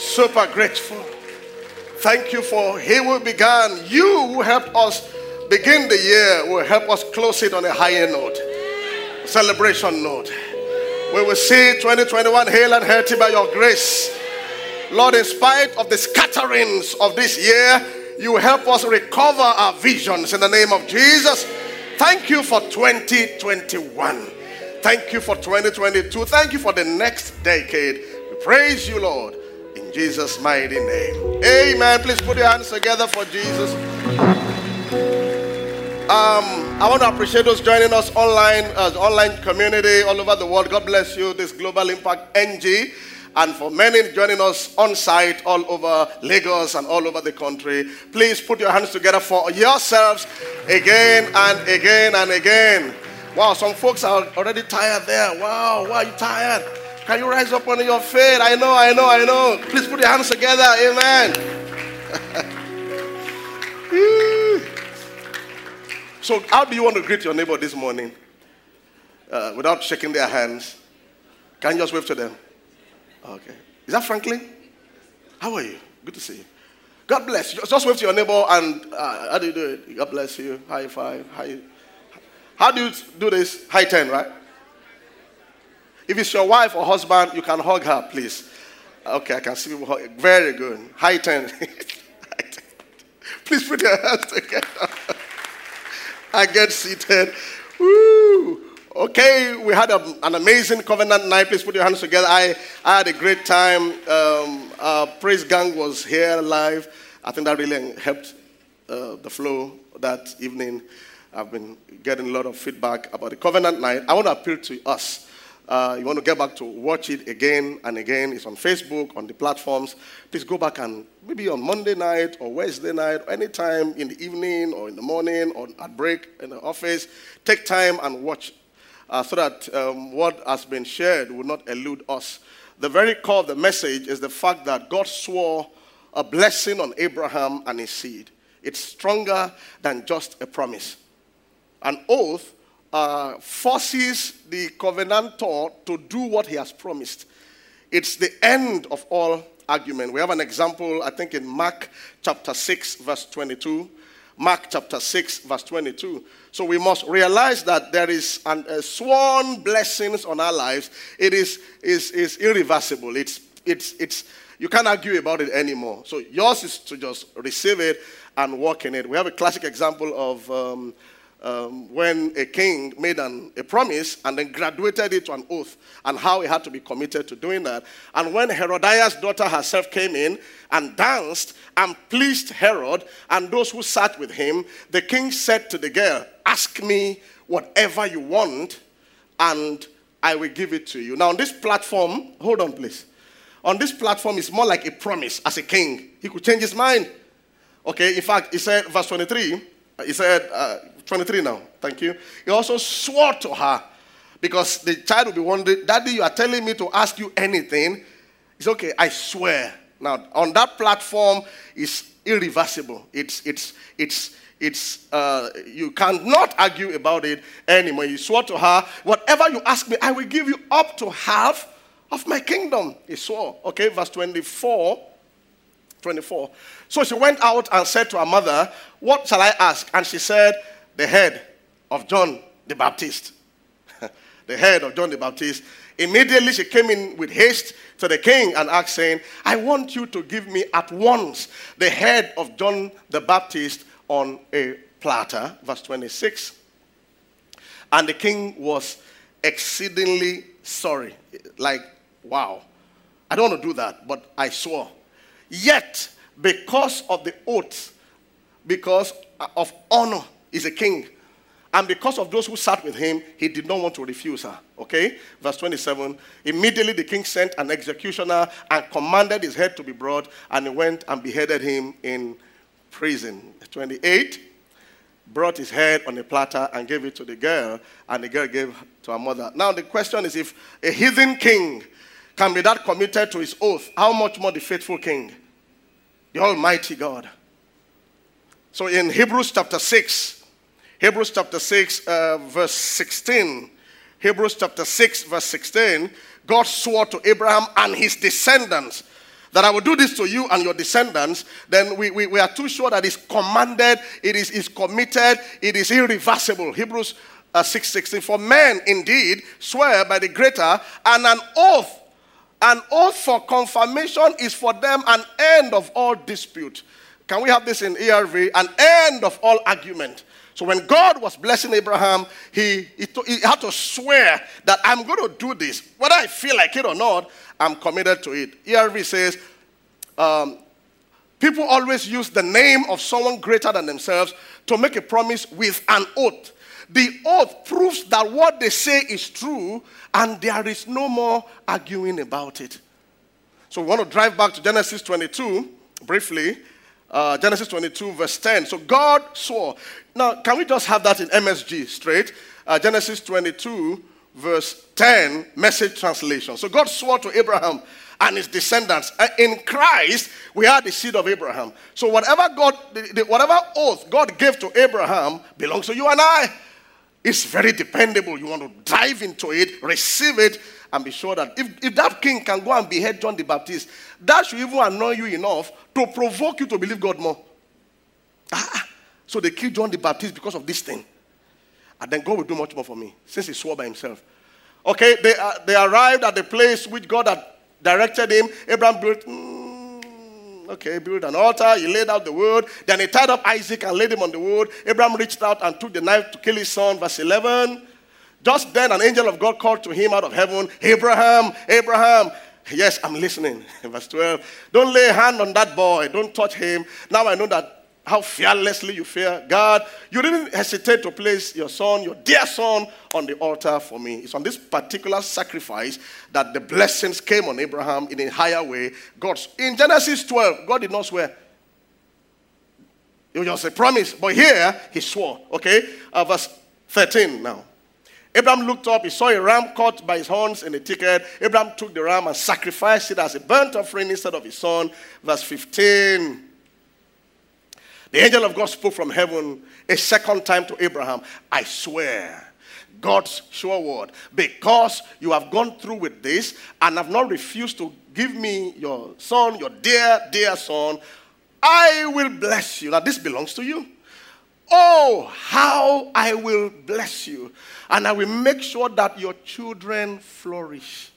Super grateful. Thank you for He who began. You who helped us begin the year will help us close it on a higher note, celebration note. We will see 2021 hale and healthy by your grace. Lord, in spite of the scatterings of this year, you help us recover our visions in the name of Jesus. Thank you for 2021. Thank you for 2022. Thank you for the next decade. We praise you, Lord. Jesus' mighty name. Amen. Please put your hands together for Jesus. Um, I want to appreciate those joining us online, as online community all over the world. God bless you. This Global Impact NG. And for many joining us on site all over Lagos and all over the country, please put your hands together for yourselves again and again and again. Wow, some folks are already tired there. Wow, why are you tired? Can you rise up on your feet? I know, I know, I know. Please put your hands together. Amen. so, how do you want to greet your neighbor this morning uh, without shaking their hands? Can you just wave to them? Okay. Is that Franklin? How are you? Good to see you. God bless you. Just wave to your neighbor and uh, how do you do it? God bless you. High five. High. How do you do this? High ten, right? If it's your wife or husband, you can hug her, please. Okay, I can see people hug. Very good. High ten. please put your hands together. I get seated. Woo. Okay, we had a, an amazing covenant night. Please put your hands together. I, I had a great time. Um, praise gang was here live. I think that really helped uh, the flow that evening. I've been getting a lot of feedback about the covenant night. I want to appeal to us uh, you want to get back to watch it again and again, it's on Facebook, on the platforms. Please go back and maybe on Monday night or Wednesday night, or anytime in the evening or in the morning or at break in the office, take time and watch uh, so that um, what has been shared will not elude us. The very core of the message is the fact that God swore a blessing on Abraham and his seed. It's stronger than just a promise. An oath uh, forces the covenantor to do what he has promised. It's the end of all argument. We have an example, I think, in Mark chapter 6, verse 22. Mark chapter 6, verse 22. So we must realize that there is an, a sworn blessings on our lives. It is, is, is irreversible. It's, it's, it's, you can't argue about it anymore. So yours is to just receive it and walk in it. We have a classic example of um, um, when a king made an, a promise and then graduated it to an oath and how he had to be committed to doing that. And when Herodias' daughter herself came in and danced and pleased Herod and those who sat with him, the king said to the girl, Ask me whatever you want and I will give it to you. Now, on this platform, hold on, please. On this platform, it's more like a promise as a king. He could change his mind. Okay, in fact, he said, verse 23, he said, uh, 23 now. Thank you. He also swore to her because the child will be wondering, Daddy, you are telling me to ask you anything. It's okay, I swear. Now, on that platform, it's irreversible. It's, it's, it's, it's, uh, you cannot argue about it anymore. You swore to her, whatever you ask me, I will give you up to half of my kingdom. He swore. Okay, verse 24. 24. So she went out and said to her mother, What shall I ask? And she said, the head of John the Baptist. the head of John the Baptist. Immediately she came in with haste to the king and asked, saying, I want you to give me at once the head of John the Baptist on a platter. Verse 26. And the king was exceedingly sorry. Like, wow. I don't want to do that, but I swore. Yet, because of the oath, because of honor is a king. And because of those who sat with him, he did not want to refuse her. Okay? Verse 27 Immediately the king sent an executioner and commanded his head to be brought, and he went and beheaded him in prison. 28 brought his head on a platter and gave it to the girl, and the girl gave to her mother. Now, the question is if a heathen king can be that committed to his oath, how much more the faithful king, the Almighty God? So, in Hebrews chapter 6, Hebrews chapter 6, uh, verse 16. Hebrews chapter 6, verse 16. God swore to Abraham and his descendants that I will do this to you and your descendants, then we, we, we are too sure that it's commanded, it is, is committed, it is irreversible. Hebrews uh, 6.16, for men indeed swear by the greater, and an oath, an oath for confirmation is for them an end of all dispute. Can we have this in ERV? An end of all argument. So when God was blessing Abraham, he, he, he, had to swear that I'm going to do this. Whether I feel like it or not, I'm committed to it. ERV says, um, people always use the name of someone greater than themselves to make a promise with an oath. The oath proves that what they say is true and there is no more arguing about it. So we want to drive back to Genesis 22 briefly. Uh, Genesis 22, verse 10. So God swore. Now, can we just have that in MSG straight? Uh, Genesis 22, verse 10, message translation. So God swore to Abraham and his descendants. Uh, in Christ, we are the seed of Abraham. So whatever God, whatever oath God gave to Abraham belongs to you and I. It's very dependable. You want to dive into it, receive it, and be sure that if, if that king can go and behead John the Baptist, that should even annoy you enough to provoke you to believe God more. Ah, so they killed John the Baptist because of this thing. And then God will do much more for me since he swore by himself. Okay, they, uh, they arrived at the place which God had directed him. Abraham built, mm, okay, build an altar. He laid out the wood. Then he tied up Isaac and laid him on the wood. Abraham reached out and took the knife to kill his son. Verse 11. Just then, an angel of God called to him out of heaven, Abraham, Abraham. Yes, I'm listening. Verse 12. Don't lay a hand on that boy. Don't touch him. Now I know that how fearlessly you fear God. You didn't hesitate to place your son, your dear son, on the altar for me. It's on this particular sacrifice that the blessings came on Abraham in a higher way. God's in Genesis 12, God did not swear. It was just a promise. But here he swore. Okay? Uh, verse 13 now. Abraham looked up, he saw a ram caught by his horns in a thicket. Abraham took the ram and sacrificed it as a burnt offering instead of his son. Verse 15. The angel of God spoke from heaven a second time to Abraham I swear. God's sure word. Because you have gone through with this and have not refused to give me your son, your dear, dear son, I will bless you. Now, this belongs to you. Oh, how I will bless you. And I will make sure that your children flourish.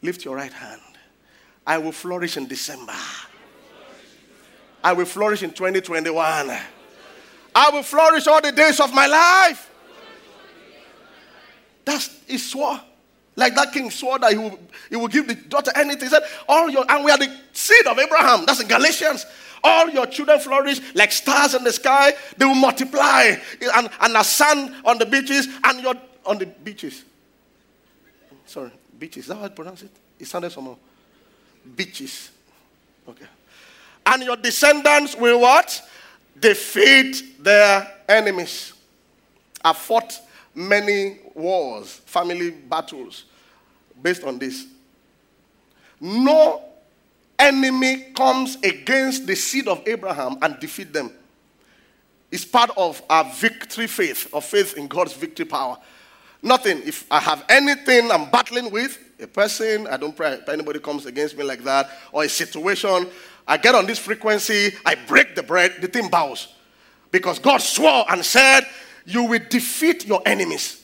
Lift your right hand. I will flourish in December. I will flourish in 2021. I will flourish all the days of my life. That's he swore. Like that king swore that he will, he will give the daughter anything. He said, All your and we are the seed of Abraham. That's in Galatians. All your children flourish like stars in the sky, they will multiply. And, and as sand on the beaches, and your on the beaches. Sorry, beaches. Is that how I pronounce it? It sounded somehow. Beaches. Okay. And your descendants will what? Defeat their enemies. I fought many wars, family battles based on this. No enemy comes against the seed of Abraham and defeat them. It's part of our victory faith, of faith in God's victory power. Nothing. If I have anything I'm battling with, a person, I don't pray if anybody comes against me like that, or a situation, I get on this frequency, I break the bread, the thing bows. Because God swore and said, You will defeat your enemies.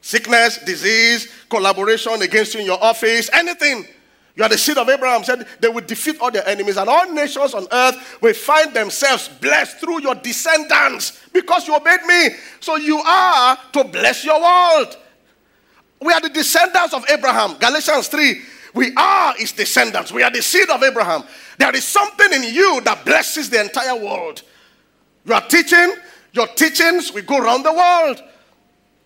Sickness, disease, collaboration against you in your office, anything. You are the seed of Abraham, said they will defeat all their enemies, and all nations on earth will find themselves blessed through your descendants because you obeyed me. So you are to bless your world. We are the descendants of Abraham. Galatians 3 we are his descendants. We are the seed of Abraham. There is something in you that blesses the entire world. You are teaching, your teachings will go around the world.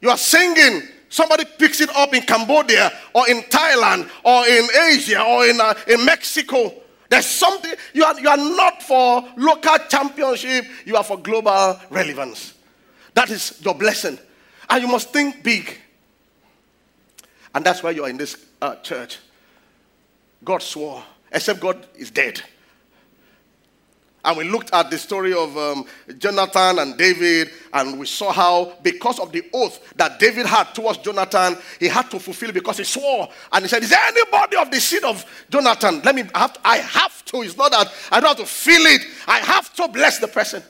You are singing, somebody picks it up in Cambodia or in Thailand or in Asia or in, uh, in Mexico. There's something, you are, you are not for local championship, you are for global relevance. That is your blessing. And you must think big. And that's why you are in this uh, church. God swore, except God is dead. And we looked at the story of um, Jonathan and David, and we saw how, because of the oath that David had towards Jonathan, he had to fulfill because he swore. And he said, Is there anybody of the seed of Jonathan? Let me, I have to. I have to. It's not that I don't have to feel it. I have to bless the person.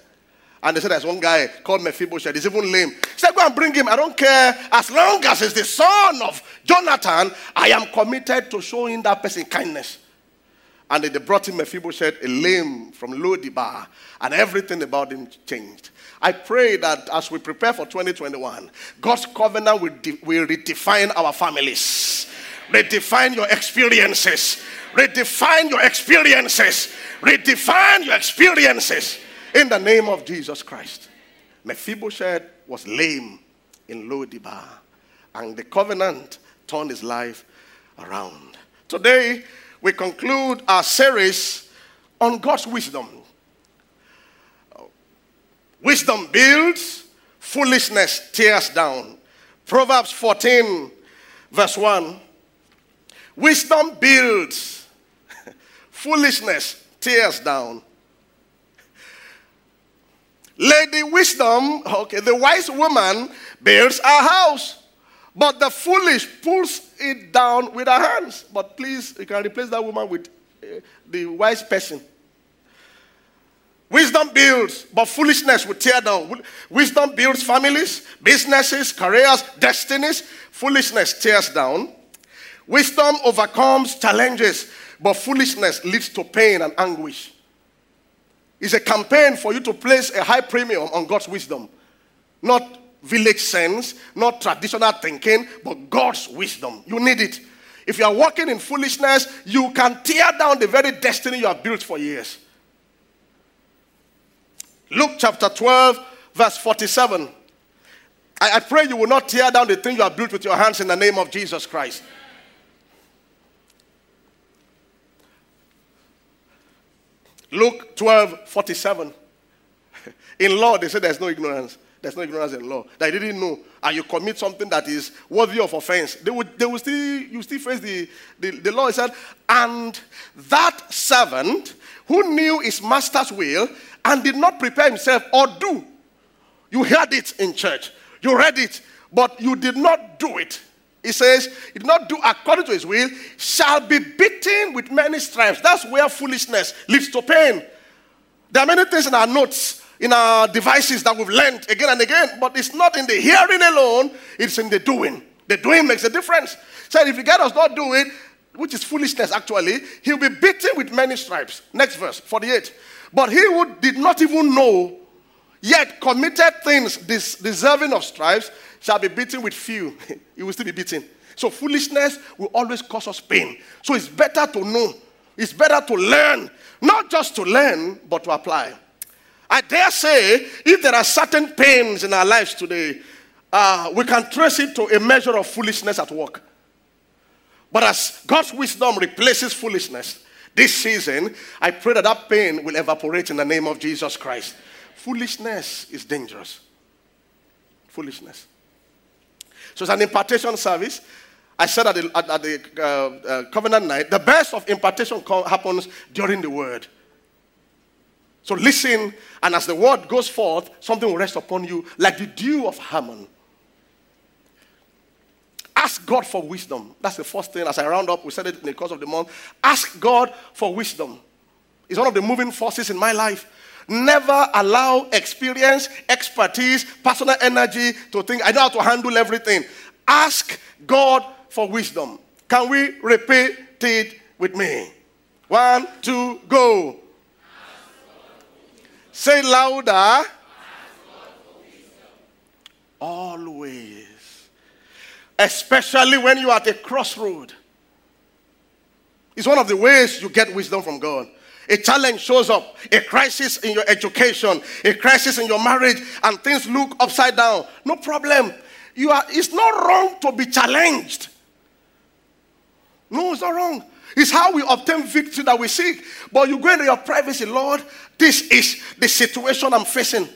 And they said, There's one guy called Mephibosheth. He's even lame. He said, Go and bring him. I don't care. As long as he's the son of Jonathan, I am committed to showing that person kindness. And they brought him Mephibosheth, a lame from Lo-debar, and everything about him changed. I pray that as we prepare for 2021, God's covenant will, de- will redefine our families, redefine your experiences, redefine your experiences, redefine your experiences in the name of Jesus Christ. Mephibosheth was lame in Lo-debar, and the covenant turned his life around. Today, we conclude our series on God's wisdom. Wisdom builds, foolishness tears down. Proverbs 14, verse 1. Wisdom builds, foolishness tears down. Lady Wisdom, okay, the wise woman builds a house. But the foolish pulls it down with her hands. But please, you can replace that woman with uh, the wise person. Wisdom builds, but foolishness will tear down. Wisdom builds families, businesses, careers, destinies. Foolishness tears down. Wisdom overcomes challenges, but foolishness leads to pain and anguish. It's a campaign for you to place a high premium on God's wisdom, not village sense, not traditional thinking, but God's wisdom. You need it. If you are walking in foolishness, you can tear down the very destiny you have built for years. Luke chapter 12, verse 47. I, I pray you will not tear down the thing you have built with your hands in the name of Jesus Christ. Luke 12, 47. In law, they say there's no ignorance. There's no ignorance in law. You didn't know, and you commit something that is worthy of offense. They would, they will still, you still face the, the, the law. It said, and that servant who knew his master's will and did not prepare himself or do. You heard it in church. You read it, but you did not do it. He says, he did not do according to his will, shall be beaten with many stripes. That's where foolishness leads to pain. There are many things in our notes in our devices that we've learned again and again, but it's not in the hearing alone, it's in the doing. The doing makes a difference. So if the guy does not do it, which is foolishness actually, he'll be beaten with many stripes. Next verse, 48. But he who did not even know, yet committed things deserving of stripes, shall be beaten with few. he will still be beaten. So foolishness will always cause us pain. So it's better to know. It's better to learn. Not just to learn, but to apply. I dare say, if there are certain pains in our lives today, uh, we can trace it to a measure of foolishness at work. But as God's wisdom replaces foolishness this season, I pray that that pain will evaporate in the name of Jesus Christ. Foolishness is dangerous. Foolishness. So it's an impartation service. I said at the, at, at the uh, uh, covenant night, the best of impartation happens during the word. So listen, and as the word goes forth, something will rest upon you like the dew of Hermon. Ask God for wisdom. That's the first thing. As I round up, we said it in the course of the month. Ask God for wisdom. It's one of the moving forces in my life. Never allow experience, expertise, personal energy to think, I know how to handle everything. Ask God for wisdom. Can we repeat it with me? One, two, go. Say louder. Always. Especially when you are at a crossroad. It's one of the ways you get wisdom from God. A challenge shows up, a crisis in your education, a crisis in your marriage, and things look upside down. No problem. You are, it's not wrong to be challenged. No, it's not wrong. It's how we obtain victory that we seek. But you go into your privacy, Lord, this is the situation I'm facing.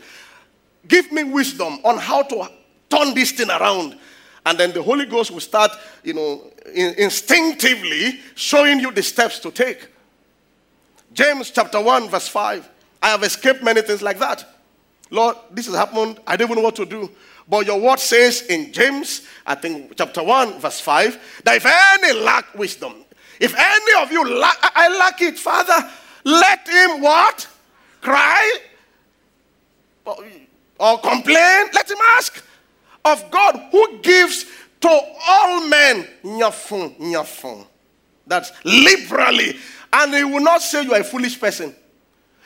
Give me wisdom on how to turn this thing around. And then the Holy Ghost will start, you know, in, instinctively showing you the steps to take. James chapter 1, verse 5. I have escaped many things like that. Lord, this has happened. I don't even know what to do. But your word says in James, I think chapter 1, verse 5, that if any lack wisdom, if any of you lack, I lack it, Father, let him what? Cry or, or complain. Let him ask of God who gives to all men. That's liberally. And he will not say you are a foolish person.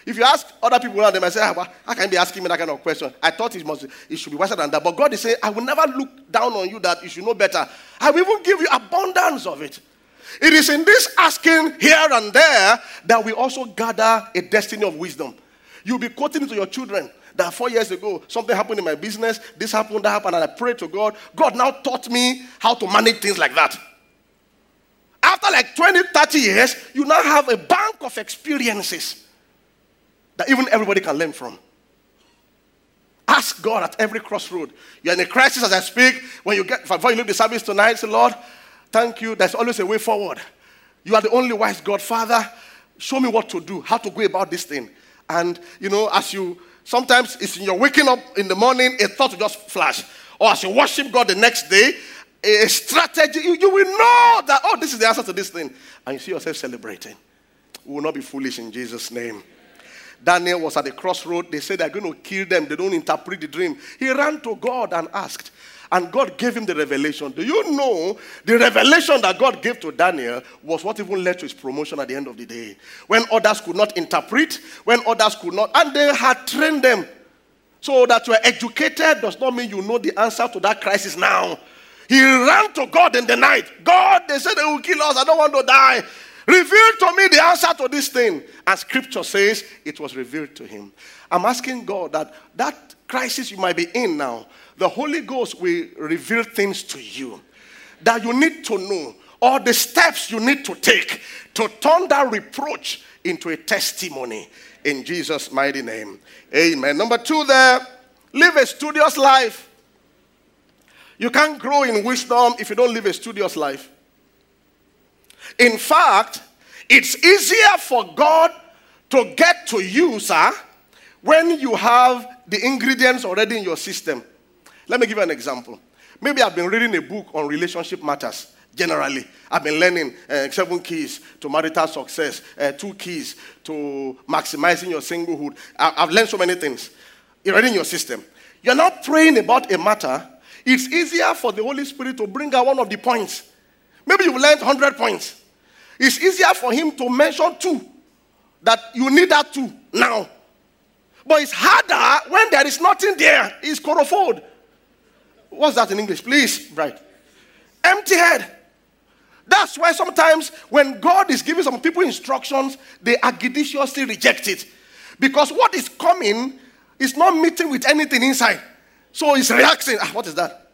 If you ask other people around them, I say, ah, how can you be asking me that kind of question? I thought it, must, it should be wiser than that. But God is saying, I will never look down on you that you should know better. I will even give you abundance of it. It is in this asking here and there that we also gather a destiny of wisdom. You'll be quoting to your children that four years ago, something happened in my business, this happened, that happened, and I prayed to God. God now taught me how to manage things like that. After like 20, 30 years, you now have a bank of experiences that even everybody can learn from. Ask God at every crossroad. You're in a crisis as I speak. When you get before you leave the service tonight, say, Lord, thank you. There's always a way forward. You are the only wise God. Father, show me what to do, how to go about this thing. And you know, as you sometimes it's in your waking up in the morning, a thought will just flash. Or as you worship God the next day, a strategy, you, you will know that, oh, this is the answer to this thing. And you see yourself celebrating. We will not be foolish in Jesus' name. Daniel was at the crossroad. They said they're going to kill them. They don't interpret the dream. He ran to God and asked. And God gave him the revelation. Do you know the revelation that God gave to Daniel was what even led to his promotion at the end of the day? When others could not interpret, when others could not, and they had trained them. So that you are educated does not mean you know the answer to that crisis now. He ran to God in the night. God, they said they will kill us. I don't want to die. Reveal to me the answer to this thing. And scripture says it was revealed to him. I'm asking God that that crisis you might be in now, the Holy Ghost will reveal things to you that you need to know, or the steps you need to take to turn that reproach into a testimony in Jesus' mighty name. Amen. Number two, there, live a studious life. You can't grow in wisdom if you don't live a studious life. In fact, it's easier for God to get to you, sir, when you have the ingredients already in your system. Let me give you an example. Maybe I've been reading a book on relationship matters generally. I've been learning uh, seven keys to marital success, uh, two keys to maximizing your singlehood. I- have learned so many things. Already in your system. You're not praying about a matter. It's easier for the Holy Spirit to bring out one of the points. Maybe you've learned 100 points. It's easier for him to mention two that you need that two now. But it's harder when there is nothing there. It's corofold. What's that in English? Please, right. Empty head. That's why sometimes when God is giving some people instructions, they agidiciously reject it. Because what is coming is not meeting with anything inside. So it's reacting. Ah, what is that?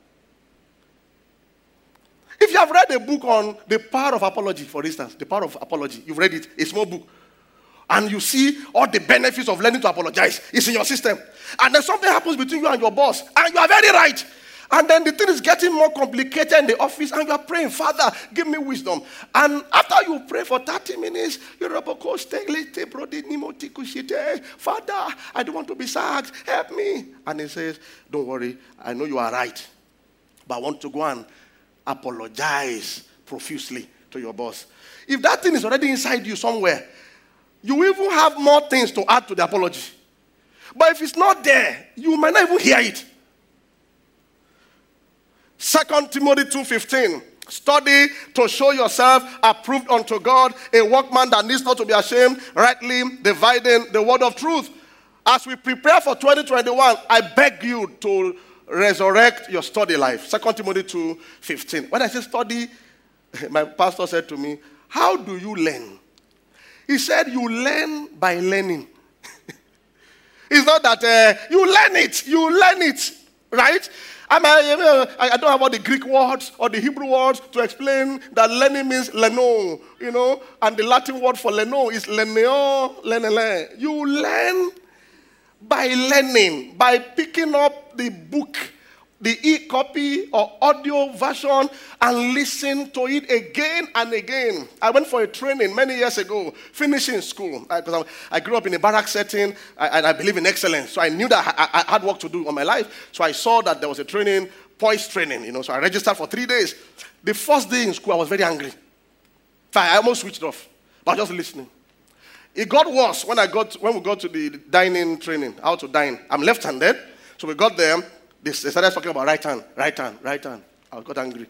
If you have read a book on the power of apology, for instance, the power of apology, you've read it, a small book, and you see all the benefits of learning to apologize, it's in your system. And then something happens between you and your boss, and you are very right. And then the thing is getting more complicated in the office, and you are praying, Father, give me wisdom. And after you pray for 30 minutes, coach, Father, I don't want to be sacked. Help me. And he says, Don't worry, I know you are right. But I want to go and apologize profusely to your boss. If that thing is already inside you somewhere, you even have more things to add to the apology. But if it's not there, you might not even hear it. Second Timothy 2:15. Study to show yourself approved unto God, a workman that needs not to be ashamed, rightly dividing the word of truth. As we prepare for 2021, I beg you to resurrect your study life. 2 Timothy 2:15. When I say study, my pastor said to me, How do you learn? He said, You learn by learning. it's not that uh, you learn it, you learn it, right? Uh, I, I, don't have all the Greek words or the Hebrew words to explain that learning means leno, you know, and the Latin word for leno is leneo, lenele. You learn by learning, by picking up the book the e copy or audio version and listen to it again and again. I went for a training many years ago, finishing school. I, I, grew up in a barrack setting and I, I believe in excellence. So I knew that I, I, had work to do on my life. So I saw that there was a training, poise training, you know. So I registered for three days. The first day in school, I was very angry. I almost switched off, but just listening. It got worse when I got when we got to the dining training, how to dine. I'm left-handed, so we got there they, started talking about right hand, right hand, right hand. I got angry.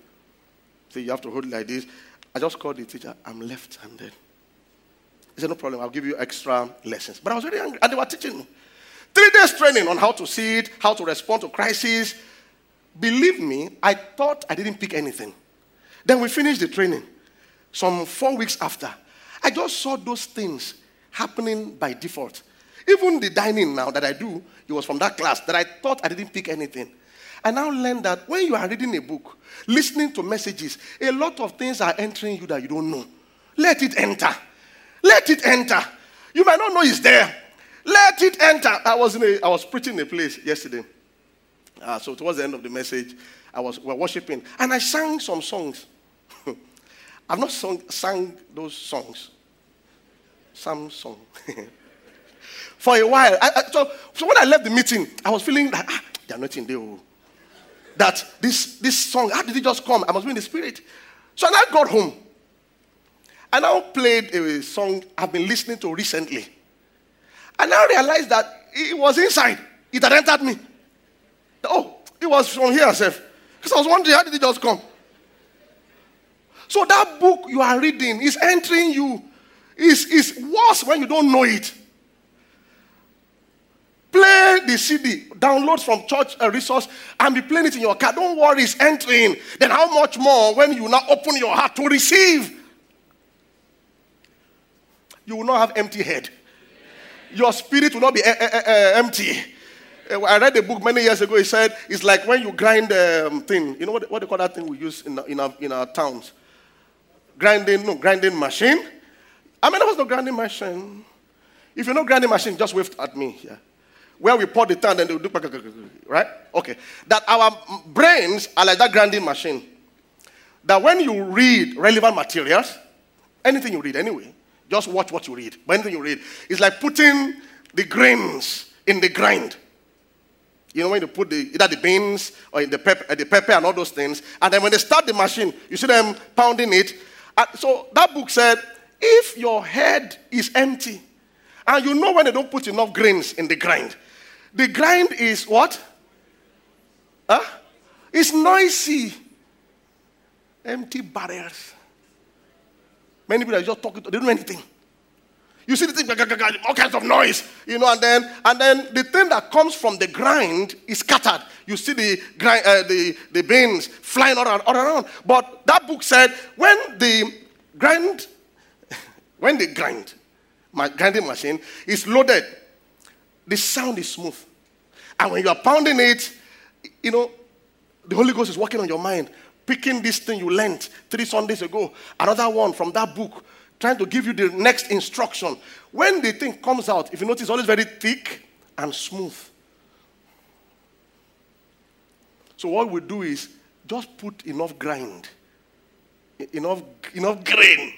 So you have to hold it like this. I just called the teacher. I'm left-handed. He said, no problem. I'll give you extra lessons. But I was very angry. And they were teaching me. Three days training on how to see it, how to respond to crises. Believe me, I thought I didn't pick anything. Then we finished the training. Some four weeks after, I just saw those things happening by default. Even the dining now that I do, it was from that class that I thought I didn't pick anything. I now learned that when you are reading a book, listening to messages, a lot of things are entering you that you don't know. Let it enter. Let it enter. You might not know it's there. Let it enter. I was in a, I was preaching in a place yesterday. Uh, so towards the end of the message, I was we were worshiping, and I sang some songs. I've not sung, sang those songs. Some song. for a while. I, I, so, so when I left the meeting, I was feeling like, ah, they're not in there. Oh. That this, this song, how did it just come? I must be in the spirit. So I got home. I now played a song I've been listening to recently. I now realized that it was inside. It had entered me. Oh, it was from here, self. Because I was wondering, how did it just come? So that book you are reading is entering you. It's, it's worse when you don't know it. Play the CD, download from church a resource, and be playing it in your car. Don't worry, it's entering. Then how much more when you now open your heart to receive? You will not have empty head. Your spirit will not be uh, uh, uh, empty. I read a book many years ago. It said it's like when you grind um, thing. You know what, what they call that thing we use in, in, our, in our towns? Grinding, no, grinding machine. I mean, there was no grinding machine. If you know grinding machine, just wave at me. Yeah where we pour the tongue then they do right? Okay. That our brains are like that grinding machine. That when you read relevant materials, anything you read anyway, just watch what you read. But anything you read, it's like putting the grains in the grind. You know, when you put the, either the beans or in the pepper, uh, the pepper and all those things, and then when they start the machine, you see them pounding it. And so that book said, if your head is empty, and you know when they don't put enough grains in the grind, the grind is what? Huh? It's noisy. Empty barriers. Many people are just talking, they don't know anything. You see the thing, all kinds of noise, you know, and then and then the thing that comes from the grind is scattered. You see the grind, uh, the the beans flying all around, all around. But that book said when the grind, when the grind, my grinding machine is loaded, the sound is smooth. And when you are pounding it, you know, the Holy Ghost is working on your mind, picking this thing you learned three Sundays ago, another one from that book, trying to give you the next instruction. When the thing comes out, if you notice, it's always very thick and smooth. So what we do is just put enough grind, enough, enough grain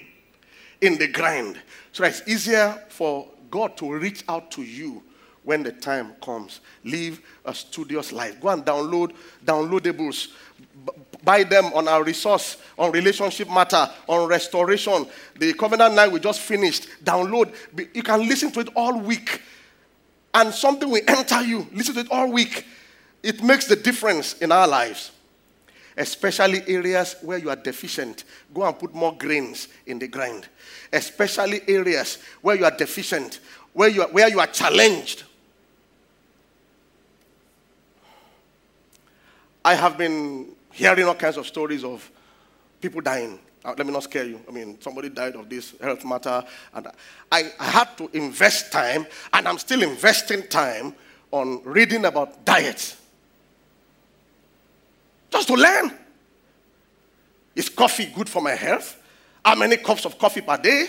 in the grind, so it's easier for God to reach out to you when the time comes. Live a studious life. Go and download downloadables. buy them on our resource, on relationship matter, on restoration. The covenant night we just finished. Download. You can listen to it all week. And something will enter you. Listen to it all week. It makes the difference in our lives. Especially areas where you are deficient. Go and put more grains in the grind. Especially areas where you are deficient, where you are, where you are challenged I have been hearing all kinds of stories of people dying. Uh, let me not scare you. I mean, somebody died of this health matter, and I, I had to invest time, and I'm still investing time on reading about diet. Just to learn. Is coffee good for my health? How many cups of coffee per day?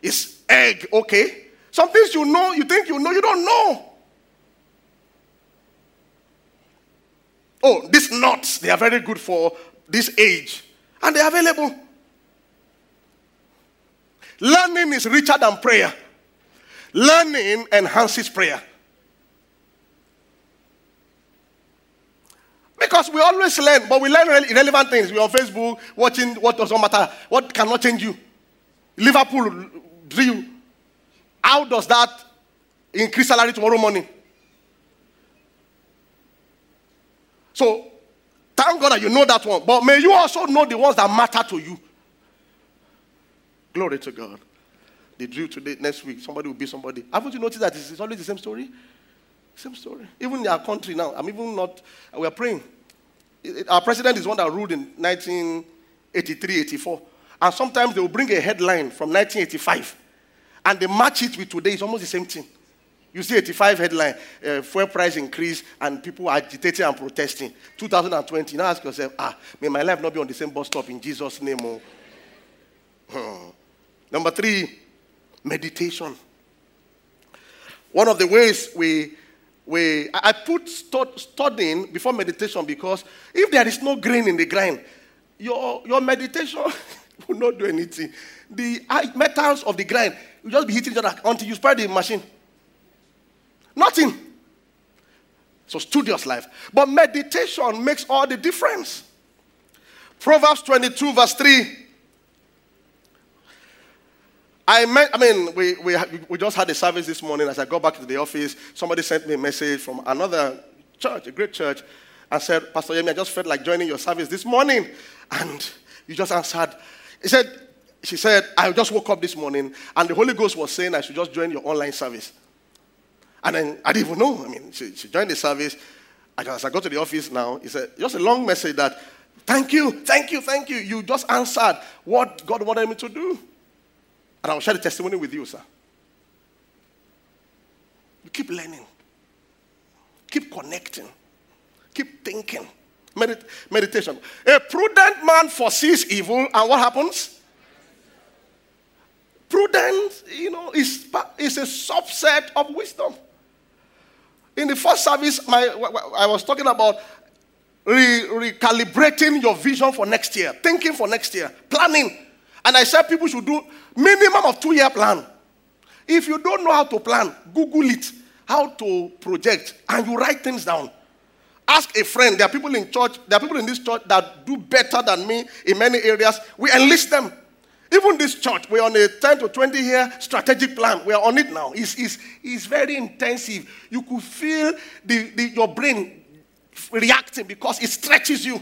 Is egg okay? Some things you know, you think you know, you don't know. Oh, these nuts, they are very good for this age. And they're available. Learning is richer than prayer. Learning enhances prayer. Because we always learn, but we learn irrelevant things. We're on Facebook watching what doesn't matter, what cannot change you. Liverpool drill. How does that increase salary tomorrow morning? So, thank God that you know that one. But may you also know the ones that matter to you. Glory to God. The drill today, next week, somebody will be somebody. Haven't you noticed that it's always the same story? Same story. Even in our country now, I'm even not, we are praying. Our president is one that ruled in 1983, 84. And sometimes they will bring a headline from 1985 and they match it with today. It's almost the same thing. You see 85 headline, uh, fuel price increase, and people agitating and protesting. 2020. Now ask yourself, ah, may my life not be on the same bus stop in Jesus' name. Oh. Hmm. Number three, meditation. One of the ways we we I put studying before meditation because if there is no grain in the grind, your, your meditation will not do anything. The metals of the grind will just be hitting each other until you spoil the machine. Nothing. So studious life. But meditation makes all the difference. Proverbs 22, verse 3. I, I mean, we, we, we just had a service this morning. As I got back to the office, somebody sent me a message from another church, a great church, and said, Pastor Yemi, I just felt like joining your service this morning. And you just answered. He said, she said, I just woke up this morning, and the Holy Ghost was saying I should just join your online service. And then I didn't even know. I mean, she, she joined the service. As I go to the office now, he said, just a long message that, thank you, thank you, thank you. You just answered what God wanted me to do. And I'll share the testimony with you, sir. You keep learning, keep connecting, keep thinking. Medit- meditation. A prudent man foresees evil, and what happens? Prudence, you know, is, is a subset of wisdom. In the first service, my, I was talking about re- recalibrating your vision for next year, thinking for next year, planning. And I said people should do minimum of two year plan. If you don't know how to plan, Google it, how to project, and you write things down. Ask a friend. There are people in church, there are people in this church that do better than me in many areas. We enlist them. Even this church, we're on a 10 to 20 year strategic plan. We're on it now. It's, it's, it's very intensive. You could feel the, the, your brain reacting because it stretches you.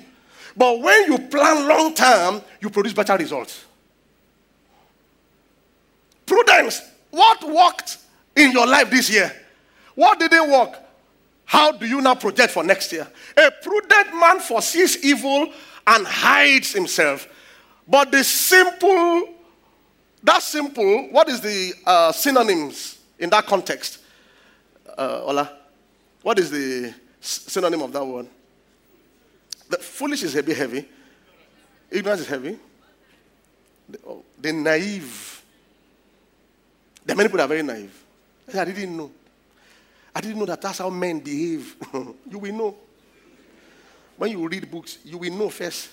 But when you plan long term, you produce better results. Prudence. What worked in your life this year? What didn't work? How do you now project for next year? A prudent man foresees evil and hides himself. But the simple, that simple, what is the uh, synonyms in that context? Uh, Ola, what is the synonym of that word? The foolish is heavy, heavy. Ignorance is heavy. The, oh, the naive there are many people that are very naive. I didn't know. I didn't know that that's how men behave. you will know. When you read books, you will know first.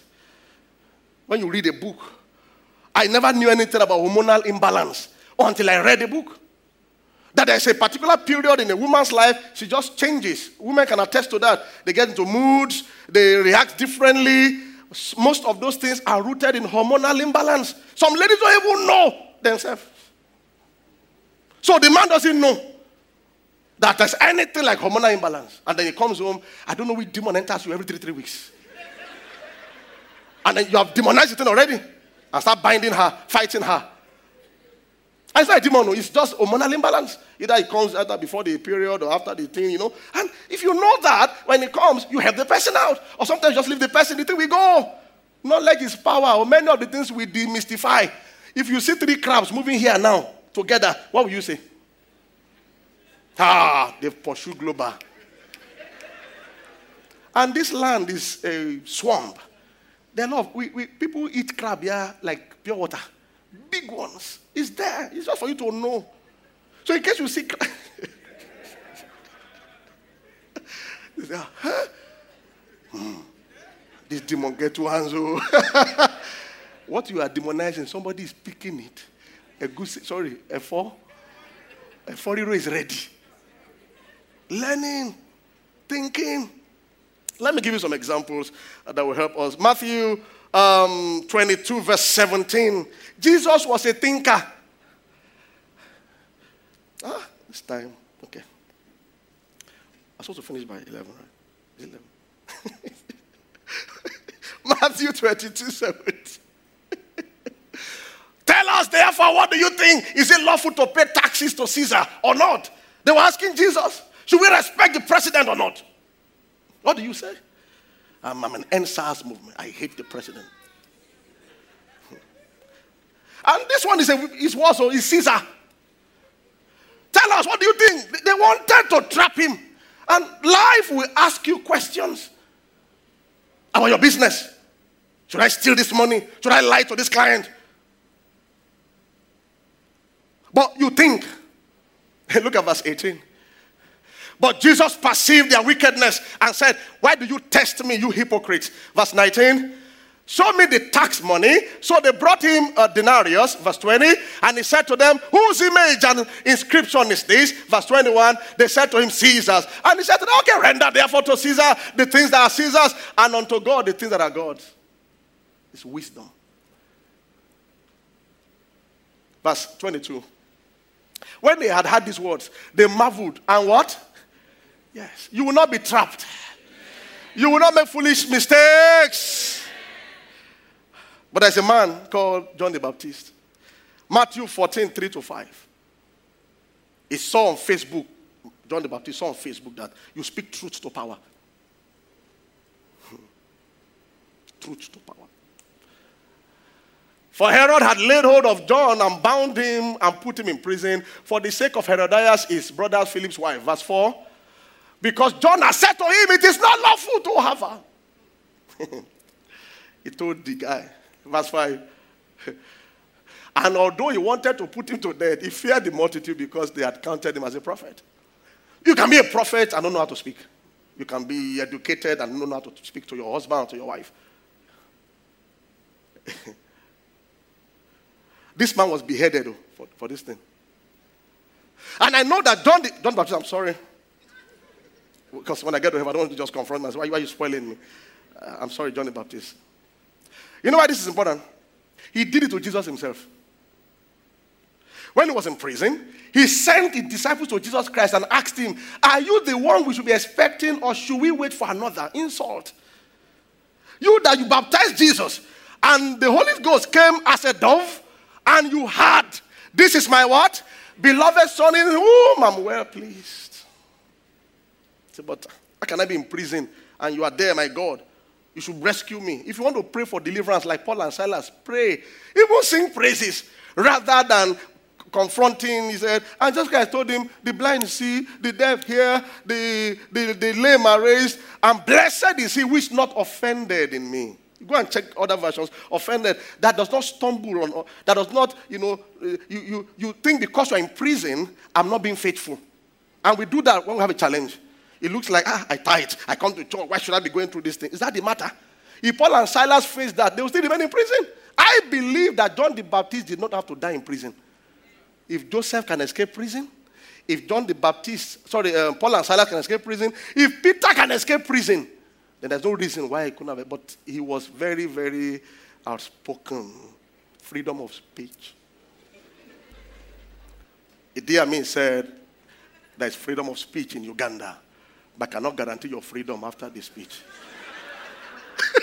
When you read a book, I never knew anything about hormonal imbalance until I read a book. That there's a particular period in a woman's life, she just changes. Women can attest to that. They get into moods, they react differently. Most of those things are rooted in hormonal imbalance. Some ladies don't even know themselves. So the man doesn't know that there's anything like hormonal imbalance. And then he comes home, I don't know which demon enters you every three, three weeks. And then you have demonized it already and start binding her, fighting her. And it's not a demon, it's just hormonal imbalance. Either it comes either before the period or after the thing, you know. And if you know that, when it comes, you help the person out. Or sometimes just leave the person, the thing we go. Not like his power or many of the things we demystify. If you see three crabs moving here now, together, what will you say? Ah, they've pursued global. and this land is a swamp. Are lot we, we, people eat crab here like pure water. Big ones. It's there. It's just for you to know. So in case you see crab, huh? Hmm. This demon get hands. Oh. what you are demonizing, somebody is picking it. A good, sorry, a four. A four year is ready. Learning, thinking. Let me give you some examples that will help us. Matthew um, 22, verse 17. Jesus was a thinker. Ah, it's time. Okay. I'm supposed to finish by 11, right? 11. Matthew 22, 17. Tell us, therefore, what do you think? Is it lawful to pay taxes to Caesar or not? They were asking Jesus, should we respect the president or not? What do you say? I'm, I'm an EndSARS movement. I hate the president. And this one is, a, is what? Oh, so is Caesar. Tell us, what do you think? They wanted to trap him. And life will ask you questions about your business. Should I steal this money? Should I lie to this client? But you think, Hey, look at verse 18. But Jesus perceived their wickedness and said, Why do you test me, you hypocrites? Verse 19. Show me the tax money. So they brought him a denarius, verse 20, and he said to them, Whose image and inscription is this? Verse 21. They said to him, Caesar's. And he said to them, Okay, render therefore to Caesar the things that are Caesar's, and unto God the things that are God's. It's wisdom. Verse 22. When they had heard these words, they marveled. And what? Yes. You will not be trapped. You will not make foolish mistakes. But there's a man called John the Baptist. Matthew 14, 3 to 5. He saw on Facebook, John the Baptist saw on Facebook that you speak truth to power. Truth to power. For Herod had laid hold of John and bound him and put him in prison for the sake of Herodias, his brother Philip's wife. Verse 4. Because John has said to him, It is not lawful to have her. he told the guy, verse 5. and although he wanted to put him to death, he feared the multitude because they had counted him as a prophet. You can be a prophet and don't know how to speak. You can be educated and don't know how to speak to your husband or to your wife. This man was beheaded oh, for, for this thing. And I know that John, the, John Baptist, I'm sorry. Because when I get to heaven, I don't want to just confront myself. Why, why are you spoiling me? Uh, I'm sorry, John the Baptist. You know why this is important? He did it to Jesus himself. When he was in prison, he sent the disciples to Jesus Christ and asked him, Are you the one we should be expecting, or should we wait for another insult? You that you baptized Jesus, and the Holy Ghost came as a dove and you heard, This is my what? Beloved Son in whom I'm well pleased. Say, but how can I be in prison and you are there, my God? You should rescue me. If you want to pray for deliverance like Paul and Silas, pray. Even sing praises rather than confronting. He said, and just guys told him, the blind see, the deaf hear, the, the, the lame are raised, and blessed is he which not offended in me. Go and check other versions. Offended. That does not stumble on, that does not, you know, eh, you, you, you think because you're in prison, I'm not being faithful. And we do that when we have a challenge. It looks like, ah, I tithe. I come to church. Why should I be going through this thing? Is that the matter? If Paul and Silas faced that, they will still remain in prison. I believe that John the Baptist did not have to die in prison. If Joseph can escape prison, if John the Baptist, sorry, uh, Paul and Silas can escape prison, if Peter can escape prison, then there's no reason why he couldn't have it. But he was very, very outspoken. Freedom of speech. Idi Amin said, There's freedom of speech in Uganda, but cannot guarantee your freedom after the speech.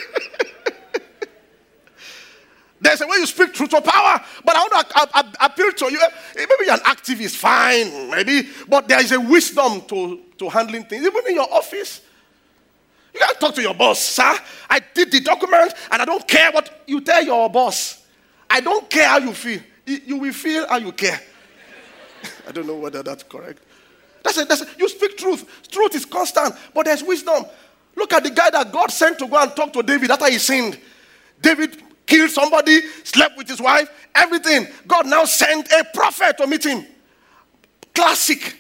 There's a way you speak truth to power, but I want to appeal to you. Eh, maybe you're an activist, fine, maybe, but there is a wisdom to, to handling things, even in your office. You can't talk to your boss, sir. I did the document and I don't care what you tell your boss. I don't care how you feel. You will feel how you care. I don't know whether that's correct. That's it. That's it. You speak truth. Truth is constant, but there's wisdom. Look at the guy that God sent to go and talk to David after he sinned. David killed somebody, slept with his wife, everything. God now sent a prophet to meet him. Classic.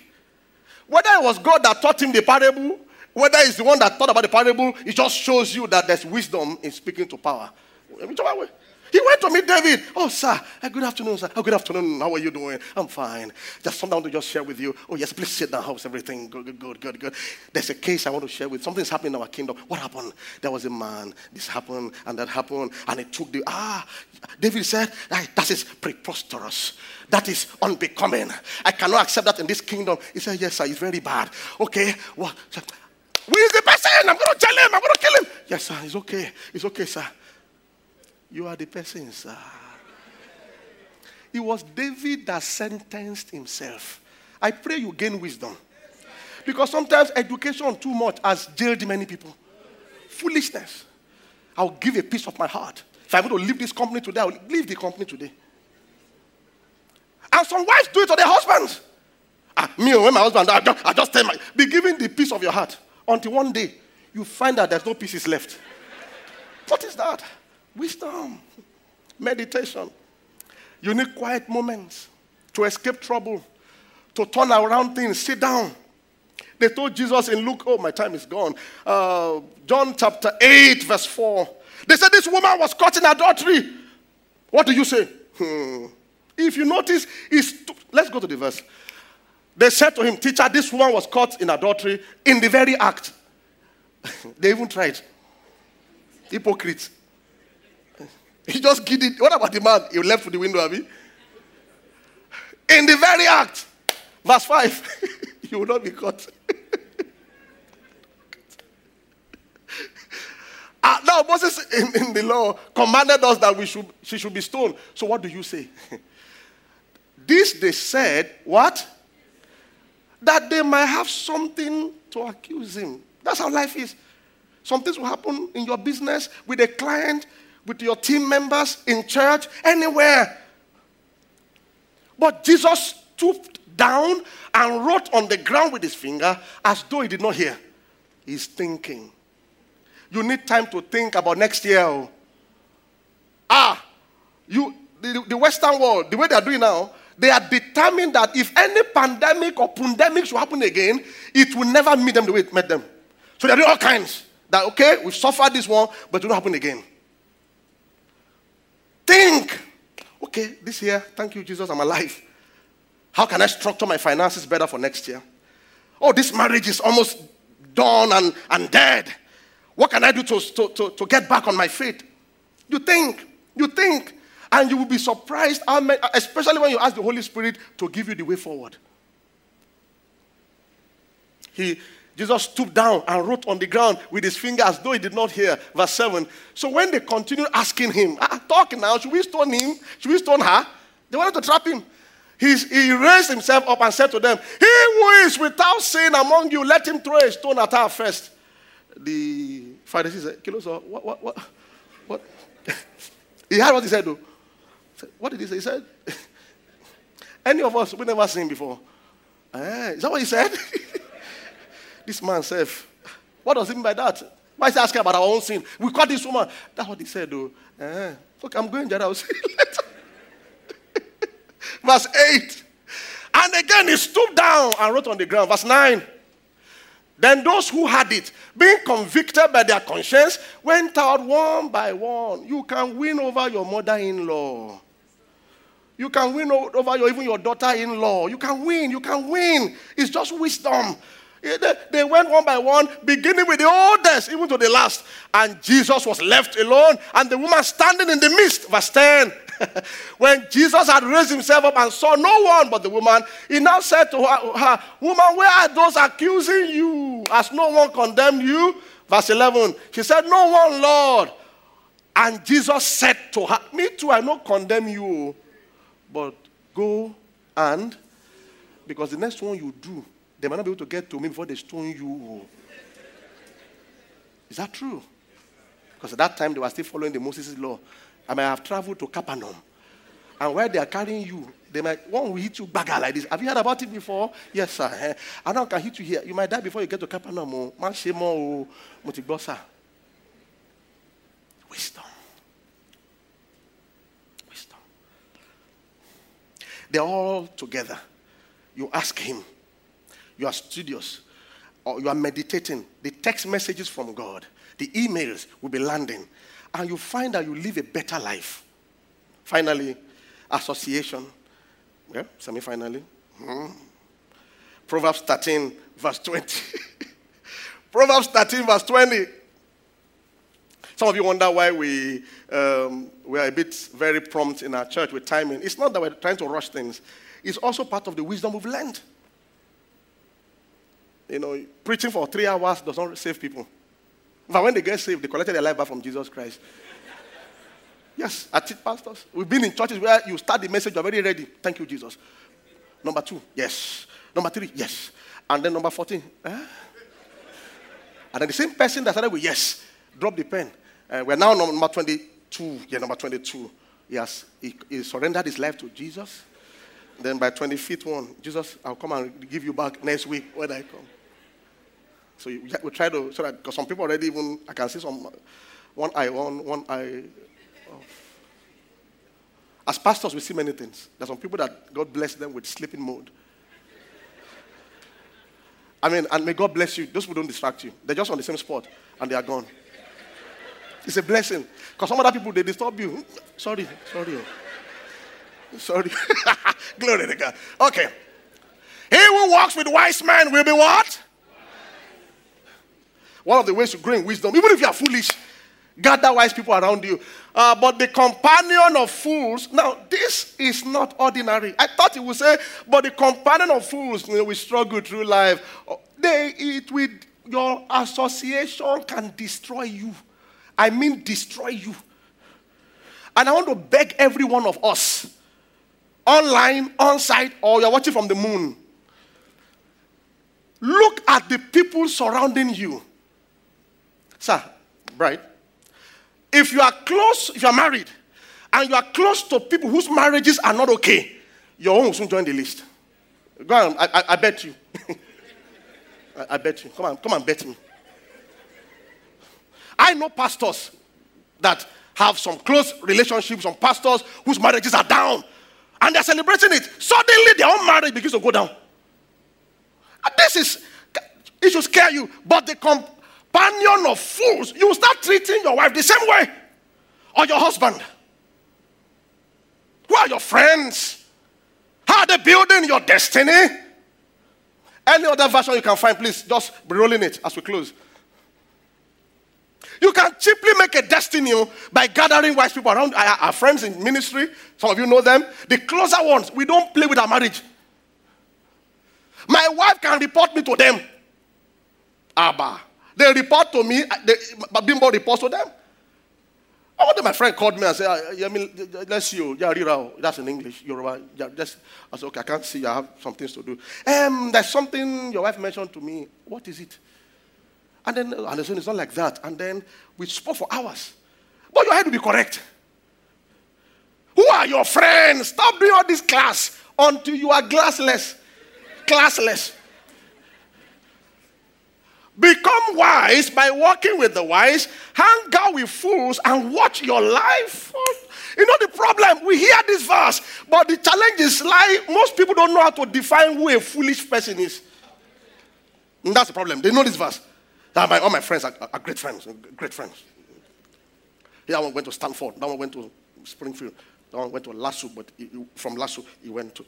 Whether it was God that taught him the parable, Whether it's the one that thought about the parable, it just shows you that there's wisdom in speaking to power. Way. He went to meet David. Oh, sir. good afternoon, sir. Oh, good afternoon. How are you doing? I'm fine. Just something I want to just share with you. Oh, yes, please sit down. How's everything? Good, good, good, good, good. There's a case I want to share with. Something's happening in our kingdom. What happened? There was a man. This happened and that happened. And it took the. Ah, David said, that is preposterous. That is unbecoming. I cannot accept that in this kingdom. He said, Yes, sir, it's very bad. Okay, what? Where is the person? I'm going to tell him. I'm going to kill him. Yes, sir, it's okay. It's okay, sir. You are the person, sir. It was David that sentenced himself. I pray you gain wisdom. Because sometimes education too much has jailed many people. Foolishness. I'll give a piece of my heart. If I'm going to leave this company today, I'll leave the company today. And some wives do it to their husbands. Ah, me, when my husband, I just, I just tell my, be giving the piece of your heart until one day you find that there's no pieces left. what is that? Wisdom, meditation. You need quiet moments to escape trouble, to turn around things, sit down. They told Jesus in Luke, oh, my time is gone. Uh, John chapter 8, verse 4. They said this woman was caught in adultery. What do you say? Hmm. If you notice, he's, let's go to the verse. They said to him, Teacher, this woman was caught in adultery in the very act. they even tried. Hypocrite. He just it. What about the man? He left for the window, Abby. In the very act. Verse 5. you will not be caught. uh, now, Moses in, in, the law commanded us that we should, she should be stoned. So, what do you say? this they said, what? That they might have something to accuse him. That's how life is. Some things will happen in your business with a client with your team members, in church, anywhere. But Jesus stooped down and wrote on the ground with his finger as though he did not hear. He's thinking. You need time to think about next year. Oh. Ah, you the, the Western world, the way they are doing now, they are determined that if any pandemic or pandemic should happen again, it will never meet them the way it met them. So they're doing all kinds. That okay, we've suffered this one, but it will not happen again. Think. Okay, this year, thank you, Jesus, I'm alive. How can I structure my finances better for next year? Oh, this marriage is almost done and, and dead. What can I do to, to, to, to get back on my feet? You think, you think, and you will be surprised, especially when you ask the Holy Spirit to give you the way forward. He, Jesus stooped down and wrote on the ground with his finger as though he did not hear. Verse 7. So when they continued asking him, ah, talking now, should we stone him? Should we stone her? They wanted to trap him. He's, he raised himself up and said to them, He who is without sin among you, let him throw a stone at her first. The Pharisees said, Kiloso, what, what, what, what? he heard what he said, though. What did he say? He said, Any of us, we never seen before. Eh, is that what he said? This man said, What does he mean by that? Why is he asking about our own sin? We caught this woman. That's what he said, though. Look, I'm going you later. Verse 8. And again he stooped down and wrote on the ground. Verse 9. Then those who had it, being convicted by their conscience, went out one by one. You can win over your mother in law. You can win over your, even your daughter in law. You can win. You can win. It's just wisdom. They went one by one, beginning with the oldest, even to the last. And Jesus was left alone, and the woman standing in the midst. Verse 10. when Jesus had raised himself up and saw no one but the woman, he now said to her, Woman, where are those accusing you? Has no one condemned you? Verse 11. She said, No one, Lord. And Jesus said to her, Me too, I not condemn you, but go and, because the next one you do, they might not be able to get to me before they stone you. Is that true? Because at that time they were still following the Moses' law. I might have traveled to Capernaum. And where they are carrying you, they might one will hit you bagger like this. Have you heard about it before? Yes, sir. Eh? I now can hit you here. You might die before you get to Capernaum. Oh. Man, oh, Wisdom. Wisdom. They're all together. You ask him. You are studious. or you are meditating, the text messages from God, the emails will be landing, and you find that you live a better life. Finally, association. Yeah, semi finally. Hmm. Proverbs 13, verse 20. Proverbs 13, verse 20. Some of you wonder why we, um, we are a bit very prompt in our church with timing. It's not that we're trying to rush things, it's also part of the wisdom we've learned. You know, preaching for three hours does not save people. But when they get saved, they collected their life back from Jesus Christ. yes, I teach pastors. We've been in churches where you start the message, you're very ready. Thank you, Jesus. Number two, yes. Number three, yes. And then number 14, eh? And then the same person that started with yes, drop the pen. Uh, we're now number 22. Yeah, number 22. Yes, he, he surrendered his life to Jesus. Then by 25th one, Jesus, I'll come and give you back next week when I come. So we, we try to, so that, because some people already even, I can see some, one eye, one, one eye. As pastors, we see many things. There's some people that God bless them with sleeping mode. I mean, and may God bless you. Those people don't distract you. They're just on the same spot and they are gone. It's a blessing. Because some other people, they disturb you. Sorry, sorry. Sorry. Glory to God. Okay. He who walks with wise men will be what? One of the ways to grow in wisdom, even if you are foolish, gather wise people around you. Uh, but the companion of fools, now this is not ordinary. I thought it would say, but the companion of fools, you know, we struggle through life. They, it with your association can destroy you. I mean, destroy you. And I want to beg every one of us, online, on site, or you're watching from the moon, look at the people surrounding you. Sir, right? If you are close, if you are married, and you are close to people whose marriages are not okay, your own will soon join the list. Go on, I, I, I bet you. I, I bet you. Come on, come and bet me. I know pastors that have some close relationships, some pastors whose marriages are down, and they're celebrating it. Suddenly, their own marriage begins to go down. This is, it should scare you. But the companion of fools, you start treating your wife the same way, or your husband. Who are your friends? How are they building your destiny? Any other version you can find, please just be rolling it as we close. You can cheaply make a destiny oh, by gathering wise people around our, our, friends in ministry. Some of you know them. The closer ones, we don't play with our marriage. My wife can report me to them. Abba. They report to me, uh, they, Bimbo reports to them. One day my friend called me and said, ah, yeah, I mean, let's see you. Yeah, That's in English. Yoruba. Yeah, just, I said, okay, I can't see. You. I have some things to do. Um, there's something your wife mentioned to me. What is it? And then, uh, and said, it's not like that. And then we spoke for hours. But your head will be correct. Who are your friends? Stop doing all this class until you are glassless. Classless. Become wise by walking with the wise, hang out with fools, and watch your life. You know the problem? We hear this verse, but the challenge is like most people don't know how to define who a foolish person is. And that's the problem. They know this verse. My, all my friends are, are, great friends, great friends. Yeah, one went to Stanford. That one went to Springfield. That one went to LASU, but he, from LASU he went to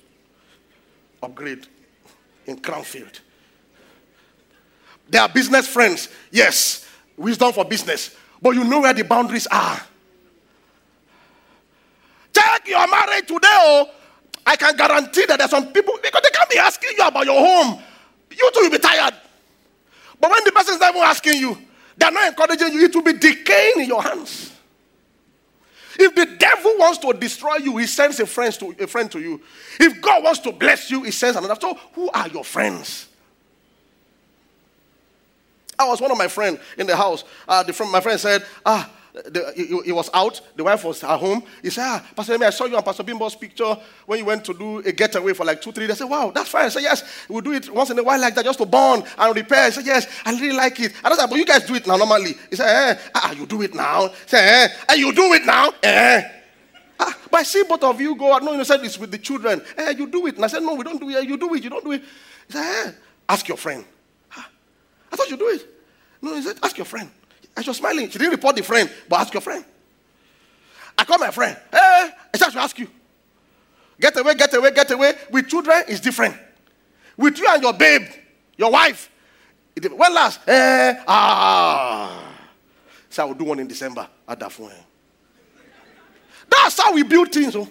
upgrade in Crownfield. They are business friends. Yes, wisdom for business. But you know where the boundaries are. Check your marriage today, oh. I can guarantee that there's some people, because they can't be asking you about your home. You too will be tired. But when the person is not even asking you, they're not encouraging you, it will be decaying in your hands. If the devil wants to destroy you, he sends a friend to, a friend to you. If God wants to bless you, he sends another. So, who are your friends? I was one of my friends in the house. Uh, the friend, my friend said, Ah, the, he, he, was out, the wife was at home. He said, Ah, Pastor Amy, I saw you on Pastor Bimbo's picture when you went to do a getaway for like two, three days. I said, Wow, that's fine. I said, Yes, we'll do it once in a while like that just to bond and repair. I said, Yes, I really like it. I said, But you guys do it now normally. He said, Eh, ah, you do it now. He said, Eh, eh, you do it now. Eh. Ah, but I see both of you go out. No, you said it's with the children. Eh, you do it. And I said, No, we don't do it. You do it. You don't do it. He said, Eh, ask your friend. Ah. thought you'd do it. No, he said, ask your friend. And she was smiling. She didn't report the friend, but ask your friend. I call my friend. Hey, I said, I should ask you. Get away, get away, get away. With children, it's different. With you and your babe, your wife, it, when last? Eh, ah. So I will do one in December at that point. That's how we build things. Oh.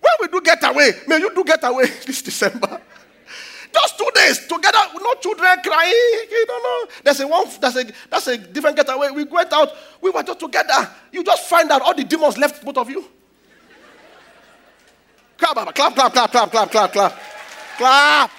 When we do get away, may you do get away this December. Just two days together, no children crying. You don't know. There's a one. That's a that's a different getaway. We went out. We were just together. You just find out all the demons left both of you. Clap, clap, clap, clap, clap, clap, clap, clap, clap.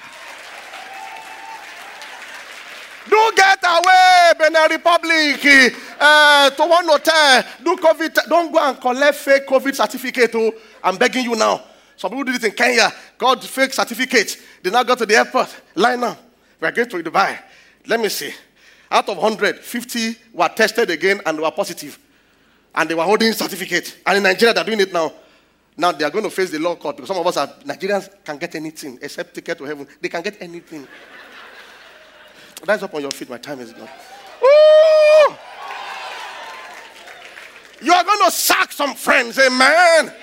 Do get away, Benin Republic. Uh, to one hotel, do COVID. Don't go and collect fake COVID certificate. Oh, I'm begging you now. Some people did it in Kenya, got fake certificates. They now go to the airport. Line up. We're going to Dubai. Let me see. Out of 100, 50 were tested again and were positive. And they were holding certificates. And in Nigeria, they're doing it now. Now they are going to face the law court because some of us are Nigerians can get anything except ticket to heaven. They can get anything. Rise up on your feet. My time is gone. Ooh! You are going to sack some friends. Amen.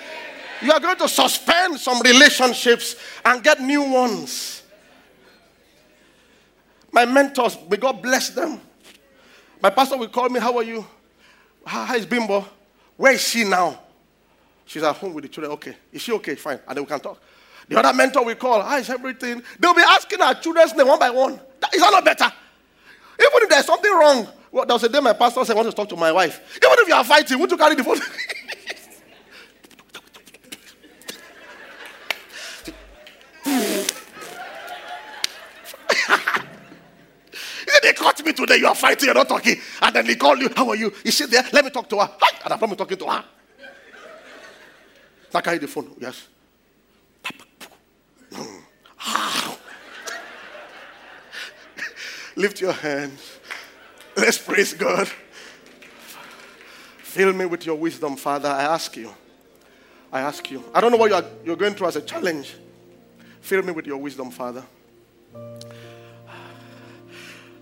You are going to suspend some relationships and get new ones. My mentors, may God bless them. My pastor will call me, How are you? Ah, How is Bimbo? Where is she now? She's at home with the children. Okay. Is she okay? Fine. And then we can talk. The other mentor will call, ah, How is everything? They'll be asking our children's name one by one. Is that not better? Even if there's something wrong, well, there was a day my pastor said, I want to talk to my wife. Even if you are fighting, would you carry the phone? they caught me today. You are fighting, you're not talking. And then they call you. How are you? You sit there. Let me talk to her. Hi. And I'm probably talking to her. I carry the phone. Yes. Lift your hands. Let's praise God. Fill me with your wisdom, Father. I ask you. I ask you. I don't know what you are, you're going through as a challenge. Fill me with your wisdom, Father.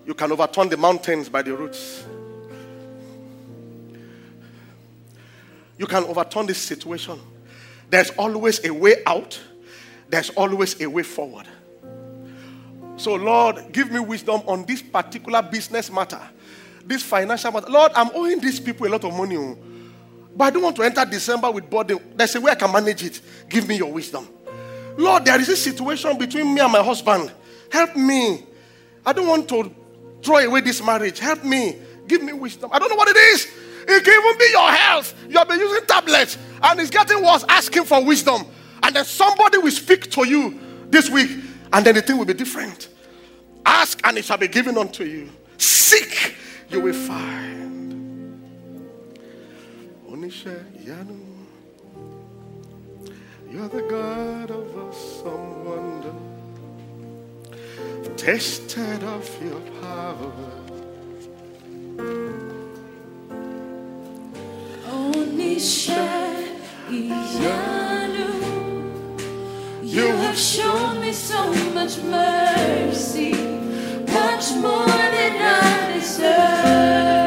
You can overturn the mountains by the roots. You can overturn this situation. There's always a way out, there's always a way forward. So, Lord, give me wisdom on this particular business matter, this financial matter. Lord, I'm owing these people a lot of money, oh. but I don't want to enter December with burden. There's a way I can manage it. Give me your wisdom. Lord, there is a situation between me and my husband. Help me. I don't want to throw away this marriage. Help me. Give me wisdom. I don't know what it is. It can even be your health. You have been using tablets and it's getting worse, asking for wisdom. And then somebody will speak to you this week, and then the thing will be different. Ask and it shall be given unto you. Seek, you will find. You're the God of awesome wonder. Tasted of your power. Only you have shown me so much mercy, much more than I deserve.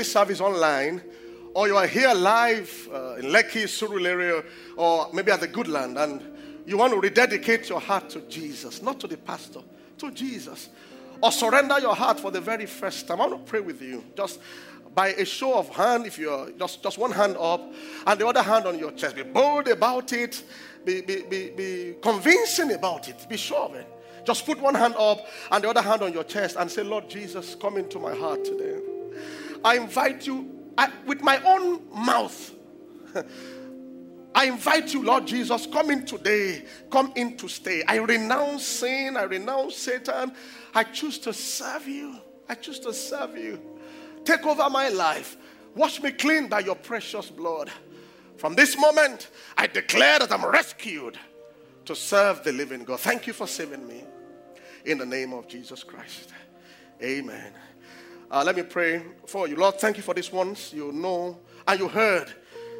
This service online, or you are here live uh, in Lekki, Surulere, or maybe at the Goodland, and you want to rededicate your heart to Jesus, not to the pastor, to Jesus. Or surrender your heart for the very first time. I want to pray with you. Just by a show of hand, if you're just, just one hand up and the other hand on your chest. Be bold about it, be, be, be, be convincing about it, be sure of it. Just put one hand up and the other hand on your chest and say, Lord Jesus, come into my heart today. I invite you I, with my own mouth. I invite you, Lord Jesus, come in today. Come in to stay. I renounce sin. I renounce Satan. I choose to serve you. I choose to serve you. Take over my life. Wash me clean by your precious blood. From this moment, I declare that I'm rescued to serve the living God. Thank you for saving me. In the name of Jesus Christ. Amen. Uh, let me pray for you. Lord, thank you for these ones you know and you heard.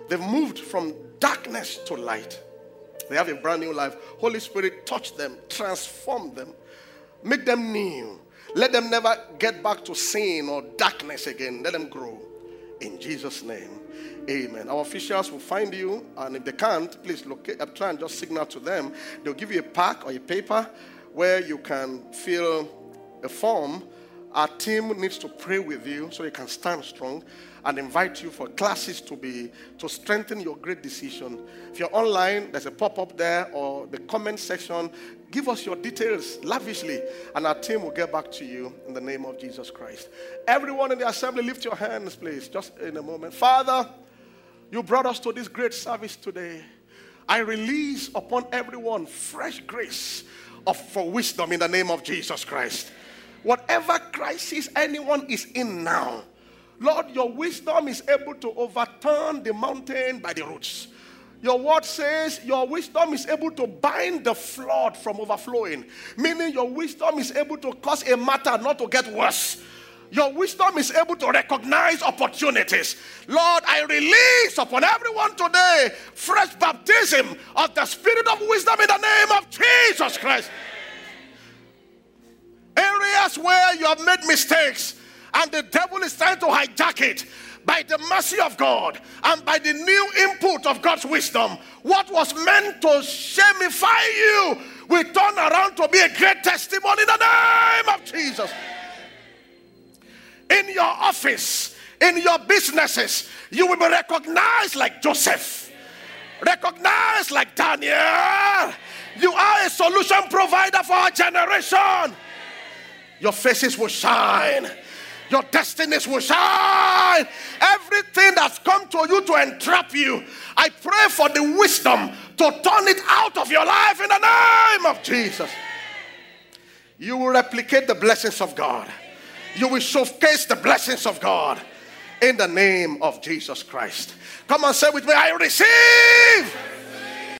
They've moved from darkness to light. They have a brand new life. Holy Spirit, touch them, transform them, make them new. Let them never get back to sin or darkness again. Let them grow. In Jesus' name. Amen. Our officials will find you, and if they can't, please locate, uh, try and just signal to them. They'll give you a pack or a paper where you can fill a form. Our team needs to pray with you so you can stand strong and invite you for classes to be to strengthen your great decision. If you're online, there's a pop-up there or the comment section. Give us your details lavishly, and our team will get back to you in the name of Jesus Christ. Everyone in the assembly, lift your hands, please, just in a moment. Father, you brought us to this great service today. I release upon everyone fresh grace of, for wisdom in the name of Jesus Christ. Whatever crisis anyone is in now, Lord, your wisdom is able to overturn the mountain by the roots. Your word says your wisdom is able to bind the flood from overflowing, meaning your wisdom is able to cause a matter not to get worse. Your wisdom is able to recognize opportunities. Lord, I release upon everyone today fresh baptism of the spirit of wisdom in the name of Jesus Christ. Areas where you have made mistakes, and the devil is trying to hijack it by the mercy of God and by the new input of God's wisdom. What was meant to shamify you will turn around to be a great testimony in the name of Jesus. In your office, in your businesses, you will be recognized like Joseph, recognized like Daniel. You are a solution provider for our generation. Your faces will shine your destinies will shine. Everything that's come to you to entrap you, I pray for the wisdom to turn it out of your life in the name of Jesus. You will replicate the blessings of God. You will showcase the blessings of God in the name of Jesus Christ. Come and say with me, I receive